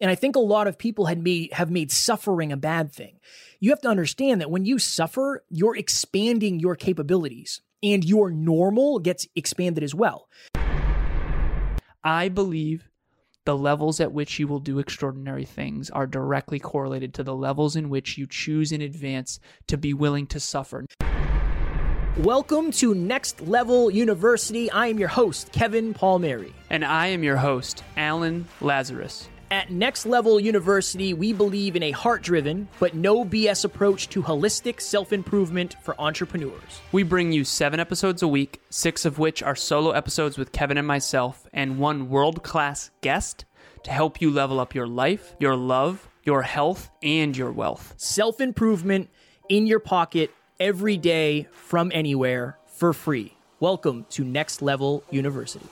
And I think a lot of people had made have made suffering a bad thing. You have to understand that when you suffer, you're expanding your capabilities and your normal gets expanded as well. I believe the levels at which you will do extraordinary things are directly correlated to the levels in which you choose in advance to be willing to suffer. Welcome to Next Level University. I am your host, Kevin Palmieri. And I am your host, Alan Lazarus. At Next Level University, we believe in a heart driven, but no BS approach to holistic self improvement for entrepreneurs. We bring you seven episodes a week, six of which are solo episodes with Kevin and myself, and one world class guest to help you level up your life, your love, your health, and your wealth. Self improvement in your pocket every day from anywhere for free. Welcome to Next Level University.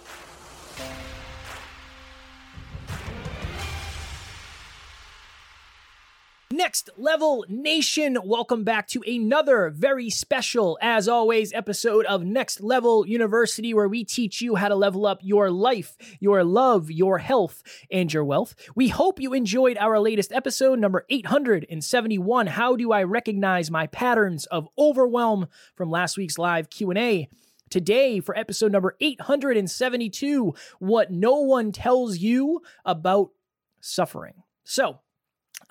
Next Level Nation, welcome back to another very special, as always, episode of Next Level University, where we teach you how to level up your life, your love, your health, and your wealth. We hope you enjoyed our latest episode, number 871. How do I recognize my patterns of overwhelm from last week's live Q&A? Today, for episode number 872, what no one tells you about suffering. So,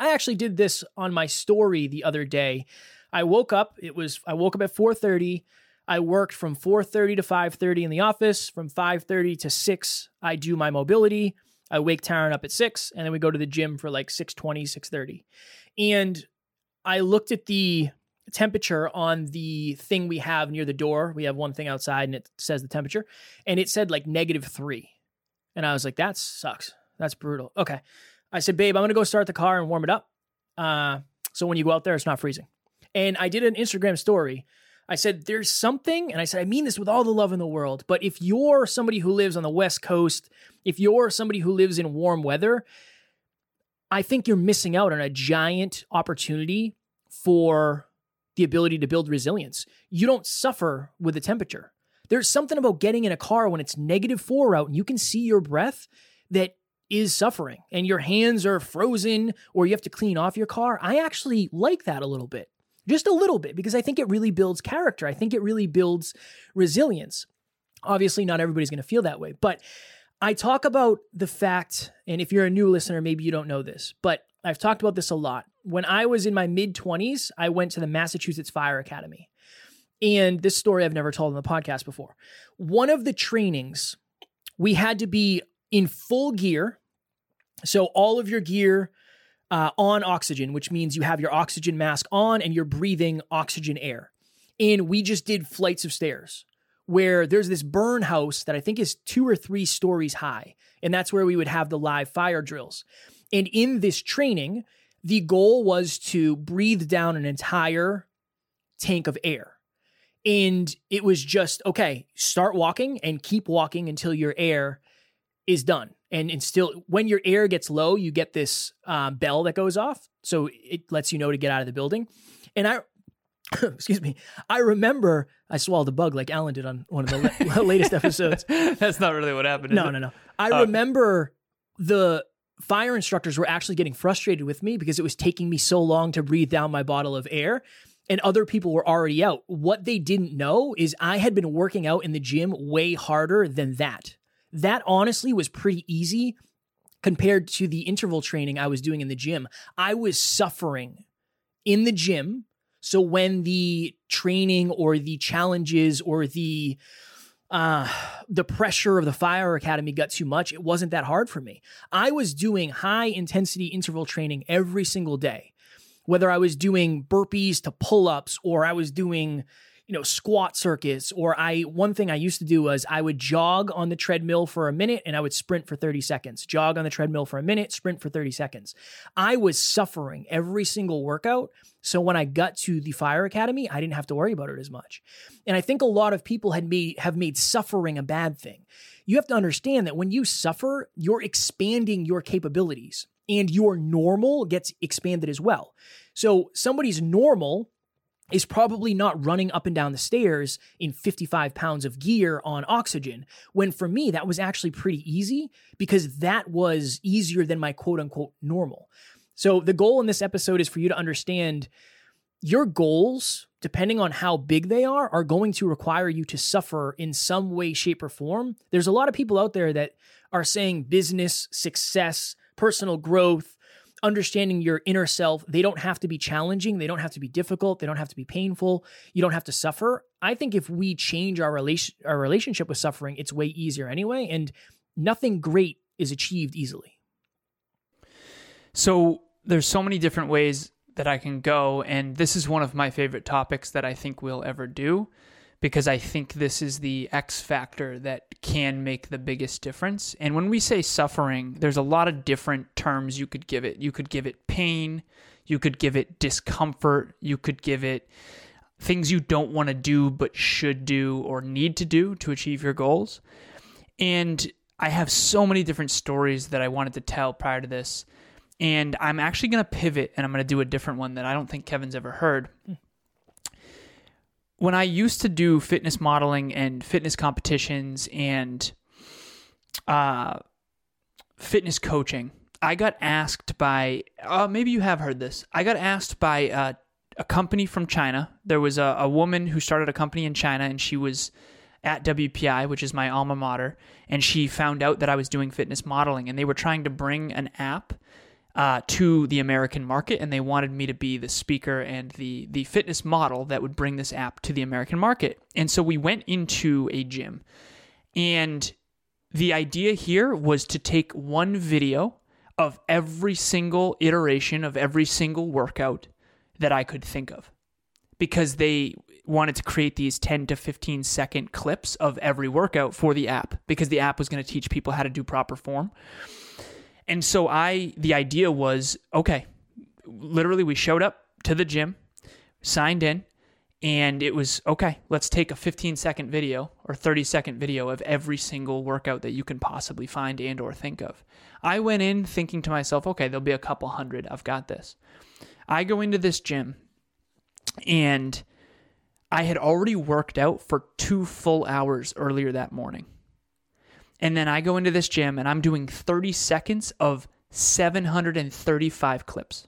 I actually did this on my story the other day. I woke up, it was I woke up at 4:30. I worked from 4:30 to 5:30 in the office. From 5:30 to 6, I do my mobility. I wake Taryn up at 6 and then we go to the gym for like 6:20, 6:30. And I looked at the temperature on the thing we have near the door. We have one thing outside and it says the temperature and it said like negative 3. And I was like that sucks. That's brutal. Okay. I said, babe, I'm going to go start the car and warm it up. Uh, so when you go out there, it's not freezing. And I did an Instagram story. I said, there's something, and I said, I mean this with all the love in the world, but if you're somebody who lives on the West Coast, if you're somebody who lives in warm weather, I think you're missing out on a giant opportunity for the ability to build resilience. You don't suffer with the temperature. There's something about getting in a car when it's negative four out and you can see your breath that is suffering and your hands are frozen or you have to clean off your car. I actually like that a little bit, just a little bit, because I think it really builds character. I think it really builds resilience. Obviously, not everybody's going to feel that way, but I talk about the fact, and if you're a new listener, maybe you don't know this, but I've talked about this a lot. When I was in my mid 20s, I went to the Massachusetts Fire Academy. And this story I've never told on the podcast before. One of the trainings, we had to be in full gear so all of your gear uh, on oxygen, which means you have your oxygen mask on and you're breathing oxygen air. And we just did flights of stairs where there's this burn house that I think is two or three stories high. And that's where we would have the live fire drills. And in this training, the goal was to breathe down an entire tank of air. And it was just, okay, start walking and keep walking until your air is done. And, and still when your air gets low you get this um, bell that goes off. So it lets you know to get out of the building. And i excuse me i remember i swallowed a bug like alan did on one of the la- latest episodes. That's not really what happened no no no. I uh, remember the fire instructors were actually getting frustrated with me because it was taking me so long to breathe down my bottle of air and other people were already out. What they didn't know is i had been working out in the gym way harder than that that honestly was pretty easy compared to the interval training I was doing in the gym. I was suffering in the gym. So when the training or the challenges or the uh, the pressure of the fire academy got too much, it wasn't that hard for me. I was doing high intensity interval training every single day, whether I was doing burpees to pull ups or I was doing you know squat circuits or i one thing i used to do was i would jog on the treadmill for a minute and i would sprint for 30 seconds. Jog on the treadmill for a minute sprint for 30 seconds. I was suffering every single workout so when i got to the fire academy i didn't have to worry about it as much. And i think a lot of people had made have made suffering a bad thing. You have to understand that when you suffer you're expanding your capabilities and your normal gets expanded as well. So somebody's normal is probably not running up and down the stairs in 55 pounds of gear on oxygen. When for me, that was actually pretty easy because that was easier than my quote unquote normal. So the goal in this episode is for you to understand your goals, depending on how big they are, are going to require you to suffer in some way, shape, or form. There's a lot of people out there that are saying business, success, personal growth, understanding your inner self, they don't have to be challenging. They don't have to be difficult. They don't have to be painful. You don't have to suffer. I think if we change our relation our relationship with suffering, it's way easier anyway. And nothing great is achieved easily. So there's so many different ways that I can go, and this is one of my favorite topics that I think we'll ever do because I think this is the X factor that can make the biggest difference. And when we say suffering, there's a lot of different terms you could give it. You could give it pain, you could give it discomfort, you could give it things you don't want to do but should do or need to do to achieve your goals. And I have so many different stories that I wanted to tell prior to this. And I'm actually going to pivot and I'm going to do a different one that I don't think Kevin's ever heard hmm. When I used to do fitness modeling and fitness competitions and uh, fitness coaching, I got asked by, uh, maybe you have heard this. I got asked by uh, a company from China. There was a, a woman who started a company in China and she was at WPI, which is my alma mater, and she found out that I was doing fitness modeling and they were trying to bring an app uh, to the American market, and they wanted me to be the speaker and the the fitness model that would bring this app to the American market. And so we went into a gym, and the idea here was to take one video of every single iteration of every single workout that I could think of, because they wanted to create these 10 to 15 second clips of every workout for the app because the app was going to teach people how to do proper form. And so I, the idea was okay, literally, we showed up to the gym, signed in, and it was okay, let's take a 15 second video or 30 second video of every single workout that you can possibly find and or think of. I went in thinking to myself, okay, there'll be a couple hundred. I've got this. I go into this gym and I had already worked out for 2 full hours earlier that morning. And then I go into this gym and I'm doing 30 seconds of 735 clips.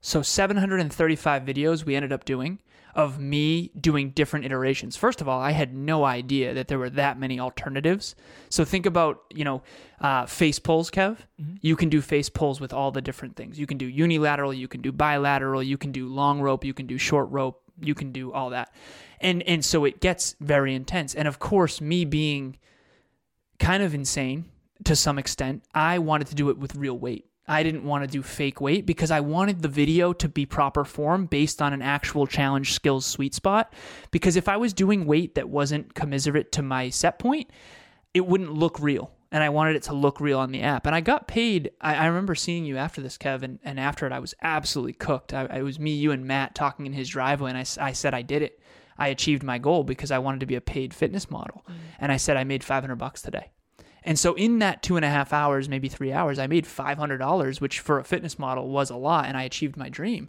So 735 videos we ended up doing of me doing different iterations. First of all, I had no idea that there were that many alternatives. So think about, you know, uh, face pulls, Kev. Mm-hmm. You can do face pulls with all the different things. You can do unilateral, you can do bilateral, you can do long rope, you can do short rope, you can do all that. And and so it gets very intense. And of course, me being kind of insane to some extent. I wanted to do it with real weight. I didn't want to do fake weight because I wanted the video to be proper form based on an actual challenge skills sweet spot. Because if I was doing weight that wasn't commiserate to my set point, it wouldn't look real. And I wanted it to look real on the app. And I got paid. I, I remember seeing you after this, Kevin. And after it, I was absolutely cooked. I, it was me, you, and Matt talking in his driveway. And I, I said I did it. I achieved my goal because I wanted to be a paid fitness model. Mm. And I said I made 500 bucks today. And so in that two and a half hours, maybe three hours, I made $500, which for a fitness model was a lot. And I achieved my dream.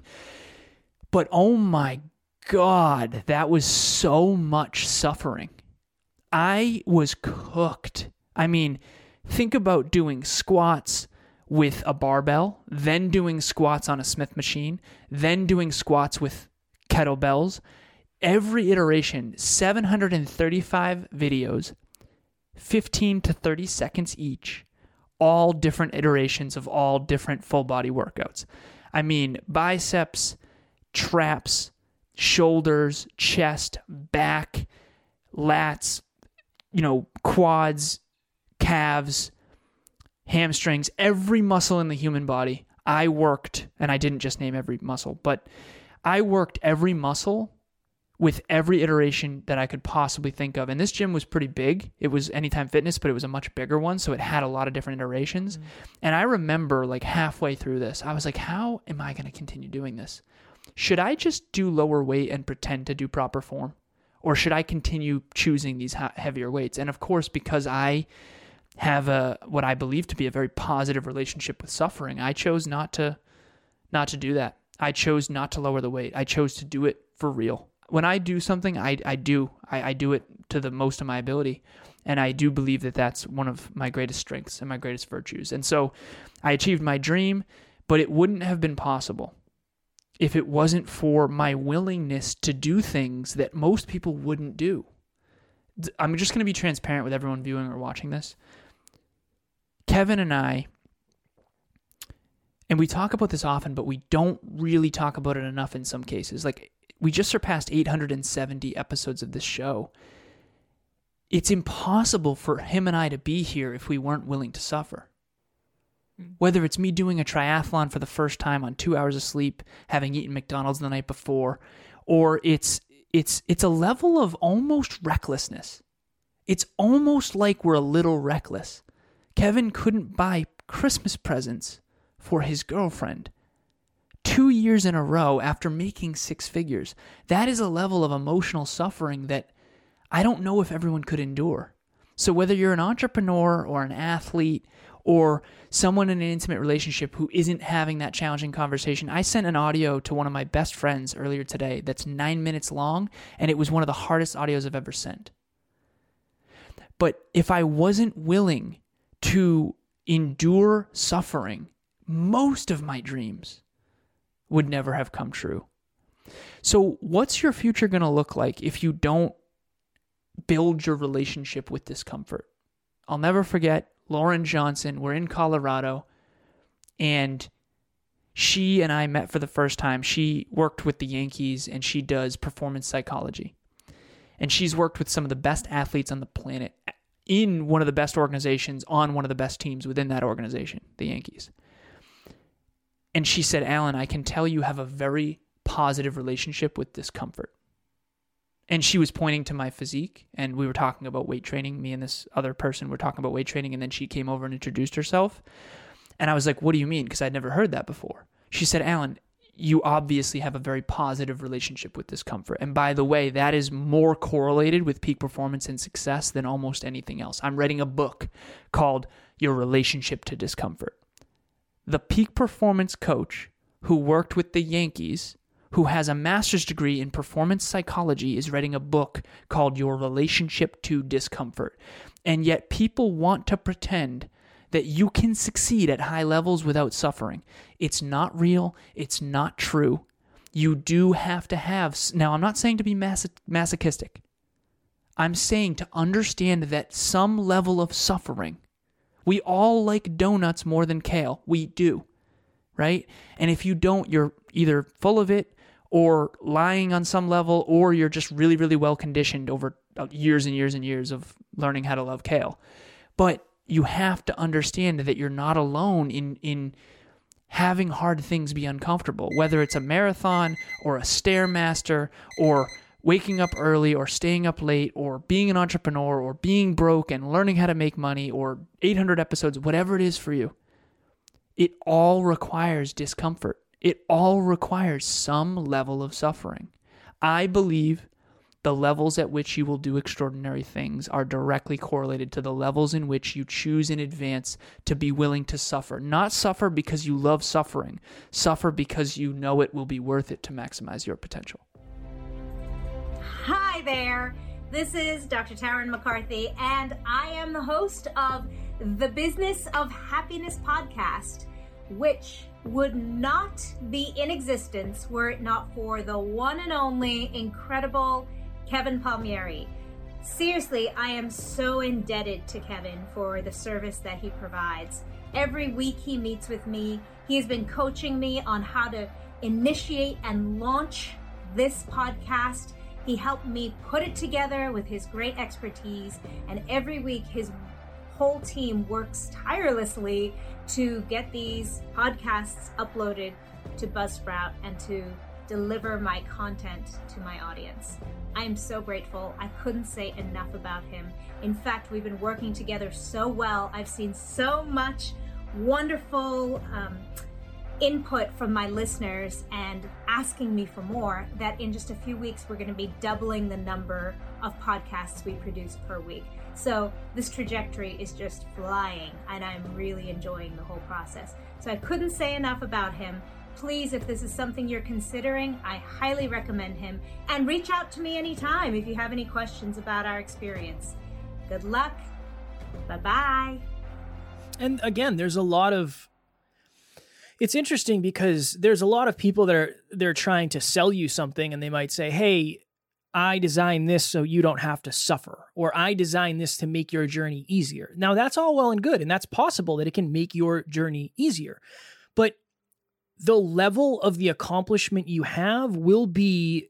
But oh my God, that was so much suffering. I was cooked. I mean, think about doing squats with a barbell, then doing squats on a Smith machine, then doing squats with kettlebells, every iteration, 735 videos, 15 to 30 seconds each, all different iterations of all different full body workouts. I mean, biceps, traps, shoulders, chest, back, lats, you know, quads, calves, hamstrings, every muscle in the human body. I worked, and I didn't just name every muscle, but I worked every muscle with every iteration that I could possibly think of. And this gym was pretty big. It was Anytime Fitness, but it was a much bigger one. So it had a lot of different iterations. Mm-hmm. And I remember like halfway through this, I was like, how am I going to continue doing this? Should I just do lower weight and pretend to do proper form? Or should I continue choosing these heavier weights? And of course, because I have a what I believe to be a very positive relationship with suffering, I chose not to not to do that. I chose not to lower the weight. I chose to do it for real. When I do something, I, I do. I, I do it to the most of my ability. And I do believe that that's one of my greatest strengths and my greatest virtues. And so I achieved my dream, but it wouldn't have been possible if it wasn't for my willingness to do things that most people wouldn't do. I'm just going to be transparent with everyone viewing or watching this. Kevin and I, and we talk about this often, but we don't really talk about it enough in some cases. Like, we just surpassed 870 episodes of this show. It's impossible for him and I to be here if we weren't willing to suffer. Hmm. Whether it's me doing a triathlon for the first time on two hours of sleep, having eaten McDonald's the night before, or it's it's it's a level of almost recklessness. It's almost like we're a little reckless. Kevin couldn't buy Christmas presents for his girlfriend two years in a row after making six figures. That is a level of emotional suffering that I don't know if everyone could endure. So, whether you're an entrepreneur or an athlete or someone in an intimate relationship who isn't having that challenging conversation. I sent an audio to one of my best friends earlier today that's nine minutes long, and it was one of the hardest audios I've ever sent. But if I wasn't willing to endure suffering, most of my dreams would never have come true. So, what's your future going to look like if you don't build your relationship with discomfort? I'll never forget Lauren Johnson. We're in Colorado, and she and I met for the first time. She worked with the Yankees and she does performance psychology. And she's worked with some of the best athletes on the planet in one of the best organizations on one of the best teams within that organization, the Yankees. And she said, Alan, I can tell you have a very positive relationship with discomfort and she was pointing to my physique and we were talking about weight training. Me and this other person were talking about weight training and then she came over and introduced herself. And i was like what do you mean? Because i'd never heard that before. She said alan you obviously have a very positive relationship with discomfort and by the way that is more correlated with peak performance and success than almost anything else. I'm writing a book called your relationship to discomfort the peak performance coach who worked with the yankees who has a master's degree in performance psychology, is writing a book called Your Relationship to Discomfort. And yet, people want to pretend that you can succeed at high levels without suffering. It's not real, it's not true. You do have to have. Now, I'm not saying to be masochistic. I'm saying to understand that some level of suffering. We all like donuts more than kale. We do. Right? And if you don't, you're either full of it or lying on some level, or you're just really, really well conditioned over uh, years and years and years of learning how to love kale. But you have to understand that you're not alone in in having hard things be uncomfortable, whether it's a marathon or a stairmaster or waking up early or staying up late or being an entrepreneur or being broke and learning how to make money or 800 episodes, whatever it is for you. It all requires discomfort. It all requires some level of suffering. I believe the levels at which you will do extraordinary things are directly correlated to the levels in which you choose in advance to be willing to suffer. Not suffer because you love suffering, suffer because you know it will be worth it to maximize your potential. Hi there. This is Dr. Taryn McCarthy, and I am the host of the Business of Happiness podcast, which would not be in existence were it not for the one and only incredible Kevin Palmieri. Seriously, I am so indebted to Kevin for the service that he provides. Every week he meets with me. He has been coaching me on how to initiate and launch this podcast. He helped me put it together with his great expertise, and every week his whole team works tirelessly to get these podcasts uploaded to Buzzsprout and to deliver my content to my audience. I am so grateful. I couldn't say enough about him. In fact, we've been working together so well. I've seen so much wonderful um, input from my listeners and asking me for more that in just a few weeks, we're going to be doubling the number of podcasts we produce per week. So this trajectory is just flying, and I'm really enjoying the whole process. So I couldn't say enough about him. please, if this is something you're considering, I highly recommend him. And reach out to me anytime if you have any questions about our experience. Good luck. Bye bye. And again, there's a lot of it's interesting because there's a lot of people that are they're trying to sell you something and they might say, "Hey, I designed this so you don't have to suffer," or "I designed this to make your journey easier." Now, that's all well and good, and that's possible that it can make your journey easier. But the level of the accomplishment you have will be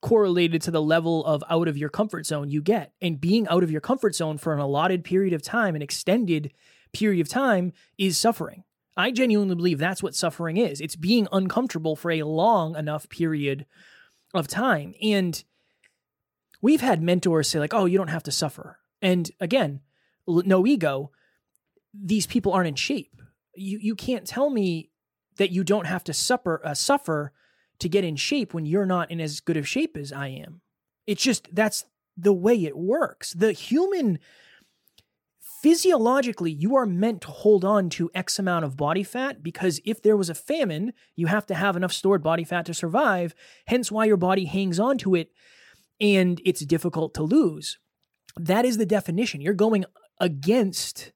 correlated to the level of out of your comfort zone you get. And being out of your comfort zone for an allotted period of time, an extended period of time, is suffering. I genuinely believe that's what suffering is. It's being uncomfortable for a long enough period of time. And we've had mentors say, like, oh, you don't have to suffer. And again, no ego, these people aren't in shape. You, you can't tell me that you don't have to suffer, uh, suffer to get in shape when you're not in as good of shape as I am. It's just that's the way it works. The human physiologically, you are meant to hold on to X amount of body fat because if there was a famine, you have to have enough stored body fat to survive, hence why your body hangs on to it and it's difficult to lose. That is the definition. You're going against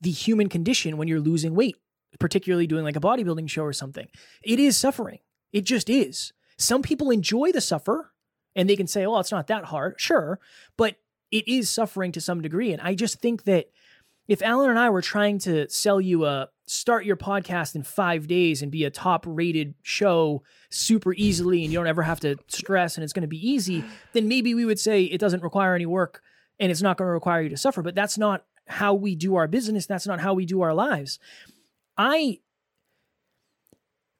the human condition when you're losing weight, particularly doing like a bodybuilding show or something. It is suffering. It just is. Some people enjoy the suffer and they can say, well, it's not that hard. Sure. But it is suffering to some degree. And I just think that if Alan and I were trying to sell you a start your podcast in five days and be a top rated show super easily and you don't ever have to stress and it's going to be easy, then maybe we would say it doesn't require any work and it's not going to require you to suffer. But that's not how we do our business. That's not how we do our lives. I,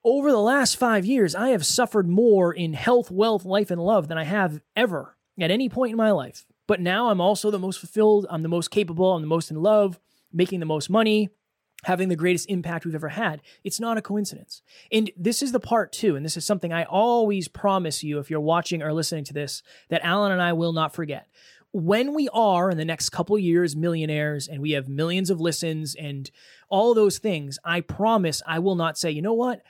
over the last five years, I have suffered more in health, wealth, life, and love than I have ever at any point in my life. But now I'm also the most fulfilled, I'm the most capable, I'm the most in love, making the most money, having the greatest impact we've ever had. It's not a coincidence. And this is the part two, and this is something I always promise you if you're watching or listening to this, that Alan and I will not forget. When we are in the next couple years millionaires and we have millions of listens and all those things, I promise I will not say, you know what?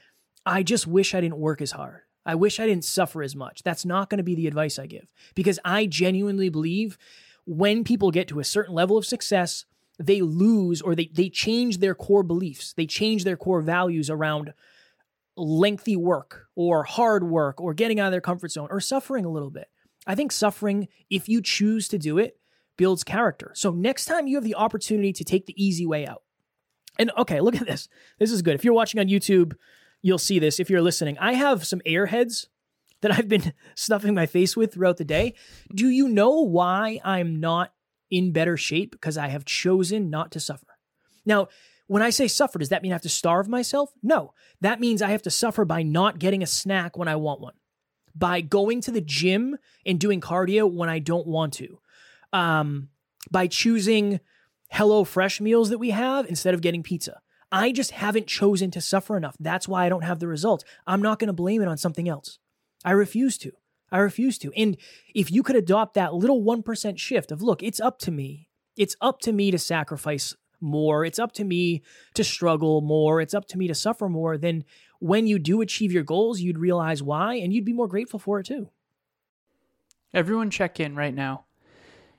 I just wish I didn't work as hard. I wish I didn't suffer as much. That's not going to be the advice I give because I genuinely believe when people get to a certain level of success, they lose or they, they change their core beliefs. They change their core values around lengthy work or hard work or getting out of their comfort zone or suffering a little bit. I think suffering, if you choose to do it, builds character. So next time you have the opportunity to take the easy way out. And okay, look at this. This is good. If you're watching on YouTube, you'll see this if you're listening. I have some airheads that I've been stuffing my face with throughout the day. Do you know why I'm not in better shape? Because I have chosen not to suffer. Now, when I say suffer, does that mean I have to starve myself? No. That means I have to suffer by not getting a snack when I want one, by going to the gym and doing cardio when I don't want to, um, by choosing Hello Fresh meals that we have instead of getting pizza. I just haven't chosen to suffer enough. That's why I don't have the results. I'm not going to blame it on something else. I refuse to. I refuse to. And if you could adopt that little 1% shift of, look, it's up to me. It's up to me to sacrifice more. It's up to me to struggle more. It's up to me to suffer more. Then when you do achieve your goals, you'd realize why and you'd be more grateful for it too. Everyone check in right now.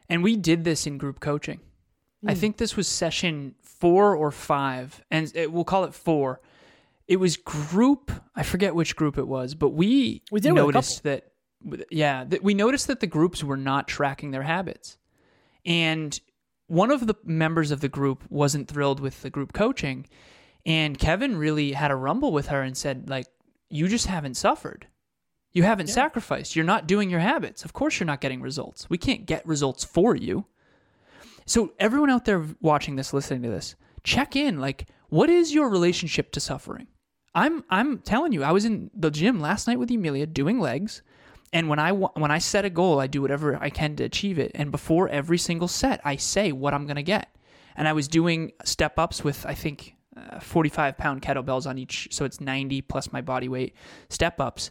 And we did this in group coaching. Mm. I hmm. think this was session four or five, and it, we'll call it four. It was group. I forget which group it was, but we, we did noticed that. Yeah, that we noticed that the groups were not tracking their habits, and one of the members of the group wasn't thrilled with the group coaching, and Kevin really had a rumble with her and said, like, you just haven't suffered. You haven't yeah. sacrificed. You're not doing your habits. Of course, you're not getting results. We can't get results for you. So everyone out there watching this, listening to this, check in. Like, what is your relationship to suffering? I'm I'm telling you, I was in the gym last night with Emilia doing legs, and when I when I set a goal, I do whatever I can to achieve it. And before every single set, I say what I'm gonna get. And I was doing step ups with I think uh, 45 pound kettlebells on each, so it's 90 plus my body weight step ups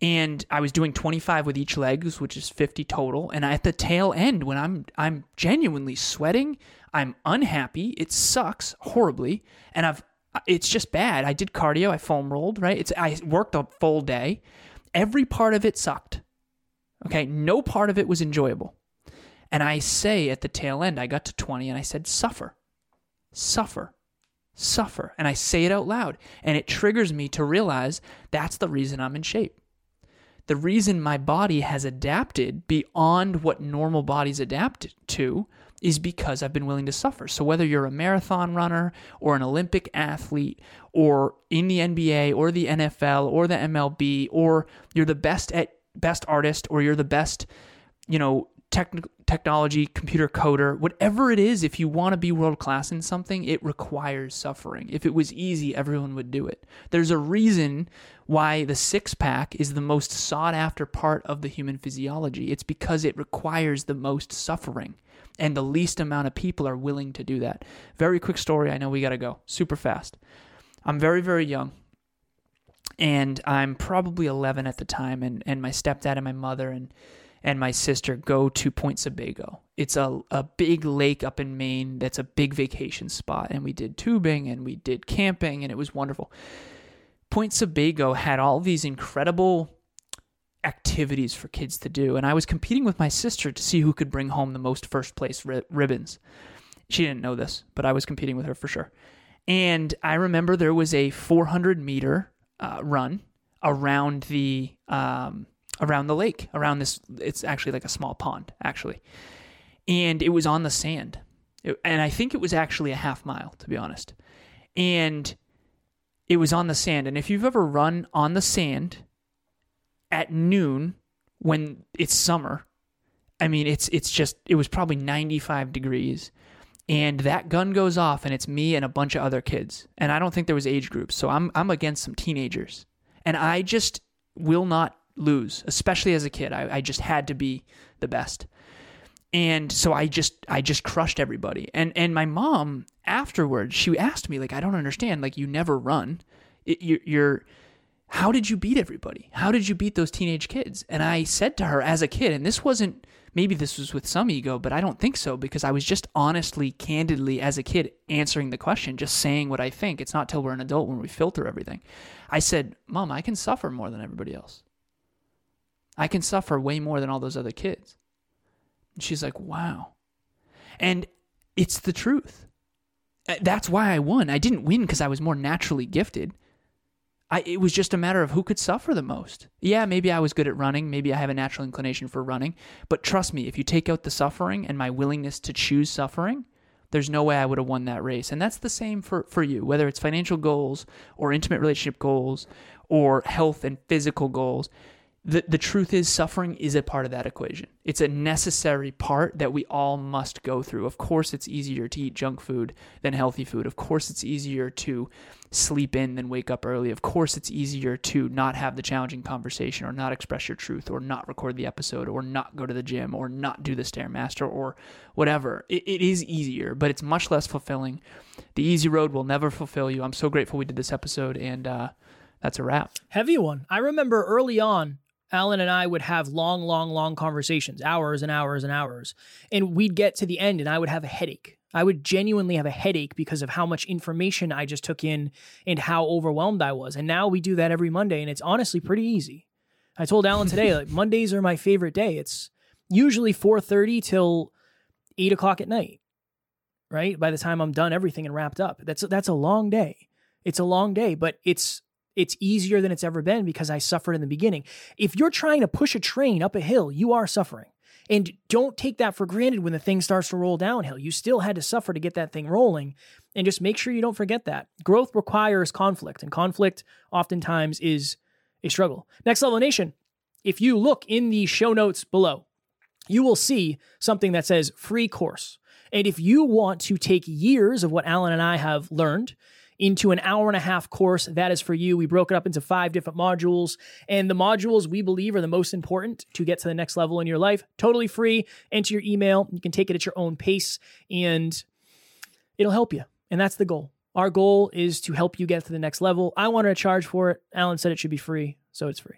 and I was doing 25 with each legs, which is 50 total. And at the tail end, when I'm I'm genuinely sweating, I'm unhappy. It sucks horribly, and I've it's just bad. I did cardio, I foam rolled, right? It's I worked a full day. Every part of it sucked. Okay, no part of it was enjoyable. And I say at the tail end, I got to 20 and I said, suffer, suffer, suffer. And I say it out loud. And it triggers me to realize that's the reason I'm in shape. The reason my body has adapted beyond what normal bodies adapt to is because I've been willing to suffer. So whether you're a marathon runner or an Olympic athlete or in the NBA or the NFL or the MLB or you're the best at best artist or you're the best, you know, techn- technology computer coder, whatever it is, if you want to be world class in something, it requires suffering. If it was easy, everyone would do it. There's a reason why the six pack is the most sought after part of the human physiology. It's because it requires the most suffering. And the least amount of people are willing to do that. Very quick story. I know we got to go super fast. I'm very, very young and I'm probably 11 at the time, and, and my stepdad and my mother and and my sister go to Point Sebago. It's a, a big lake up in Maine that's a big vacation spot, and we did tubing and we did camping, and it was wonderful. Point Sebago had all these incredible activities for kids to do, and I was competing with my sister to see who could bring home the most first place ri- ribbons. She didn't know this, but I was competing with her for sure. And I remember there was a 400 meter uh, run around the um, around the lake, around this. It's actually like a small pond, actually, and it was on the sand, It- and I think it was actually a half mile, to be honest, and it was on the sand. And if you've ever run on the sand at noon when it's summer, I mean, it's it's just it was probably 95 degrees. And that gun goes off and it's me and a bunch of other kids. And i don't think there was age groups. So i'm i'm against some teenagers. And i just will not lose especially as a kid. I, I just had to be the best and so i just i just crushed everybody and and my mom afterwards she asked me like i don't understand like you never run it, you're, you're how did you beat everybody? How did you beat those teenage kids? And I said to her as a kid, and this wasn't, maybe this was with some ego, but I don't think so because I was just honestly, candidly, as a kid, answering the question, just saying what I think. It's not till we're an adult when we filter everything. I said, Mom, I can suffer more than everybody else. I can suffer way more than all those other kids. She's like, wow. And it's the truth. Uh, That's why I won. I didn't win because I was more naturally gifted. I, it was just a matter of who could suffer the most. Yeah, maybe I was good at running. Maybe I have a natural inclination for running. But trust me, if you take out the suffering and my willingness to choose suffering, there's no way I would have won that race. And that's the same for, for you, whether it's financial goals or intimate relationship goals or health and physical goals. The, the truth is, suffering is a part of that equation. It's a necessary part that we all must go through. Of course, it's easier to eat junk food than healthy food. Of course, it's easier to sleep in than wake up early. Of course, it's easier to not have the challenging conversation or not express your truth or not record the episode or not go to the gym or not do the Stairmaster or whatever. It, it is easier, but it's much less fulfilling. The easy road will never fulfill you. I'm so grateful we did this episode, and uh, that's a wrap. Heavy one. I remember early on, Alan and I would have long, long, long conversations, hours and hours and hours. And we'd get to the end and I would have a headache. I would genuinely have a headache because of how much information I just took in and how overwhelmed I was. And now we do that every Monday and it's honestly pretty easy. I told Alan today, like Mondays are my favorite day. It's usually 4:30 till eight o'clock at night. Right? By the time I'm done everything and wrapped up. That's that's a long day. It's a long day, but it's it's easier than it's ever been because I suffered in the beginning. If you're trying to push a train up a hill, you are suffering. And don't take that for granted when the thing starts to roll downhill. You still had to suffer to get that thing rolling. And just make sure you don't forget that. Growth requires conflict, and conflict oftentimes is a struggle. Next Level Nation, if you look in the show notes below, you will see something that says free course. And if you want to take years of what Alan and I have learned into an hour and a half course, that is for you. We broke it up into five different modules, and the modules we believe are the most important to get to the next level in your life. Totally free. Enter your email. You can take it at your own pace, and it'll help you. And that's the goal. Our goal is to help you get to the next level. I wanted to charge for it. Alan said it should be free, so it's free.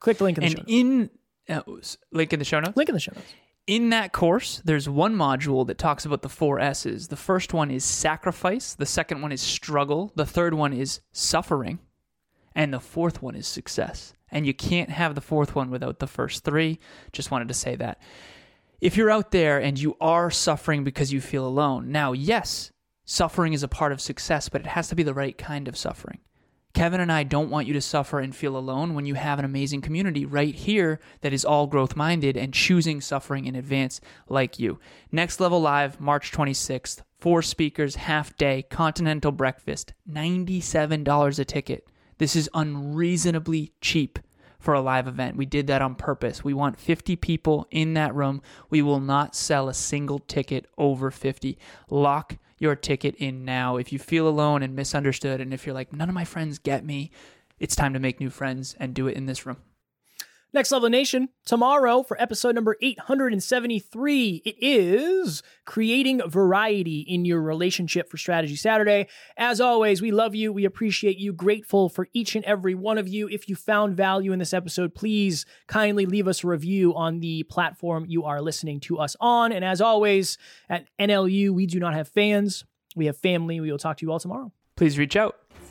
Click the link in the show And notes. in uh, link in the show notes. Link in the show notes. In that course, there's one module that talks about the four S's. The first one is sacrifice, the second one is struggle, the third one is suffering, and the fourth one is success. And you can't have the fourth one without the first three. Just wanted to say that. If you're out there and you are suffering because you feel alone, now, yes, suffering is a part of success, but it has to be the right kind of suffering. Kevin and I don't want you to suffer and feel alone when you have an amazing community right here that is all growth minded and choosing suffering in advance like you. Next Level Live, March 26th, four speakers, half day, continental breakfast, $97 a ticket. This is unreasonably cheap for a live event. We did that on purpose. We want 50 people in that room. We will not sell a single ticket over 50. Lock your ticket in now. If you feel alone and misunderstood, and if you're like, none of my friends get me, it's time to make new friends and do it in this room. Next Level Nation, tomorrow for episode number 873, it is creating variety in your relationship for Strategy Saturday. As always, we love you. We appreciate you. Grateful for each and every one of you. If you found value in this episode, please kindly leave us a review on the platform you are listening to us on. And as always, at NLU, we do not have fans, we have family. We will talk to you all tomorrow. Please reach out.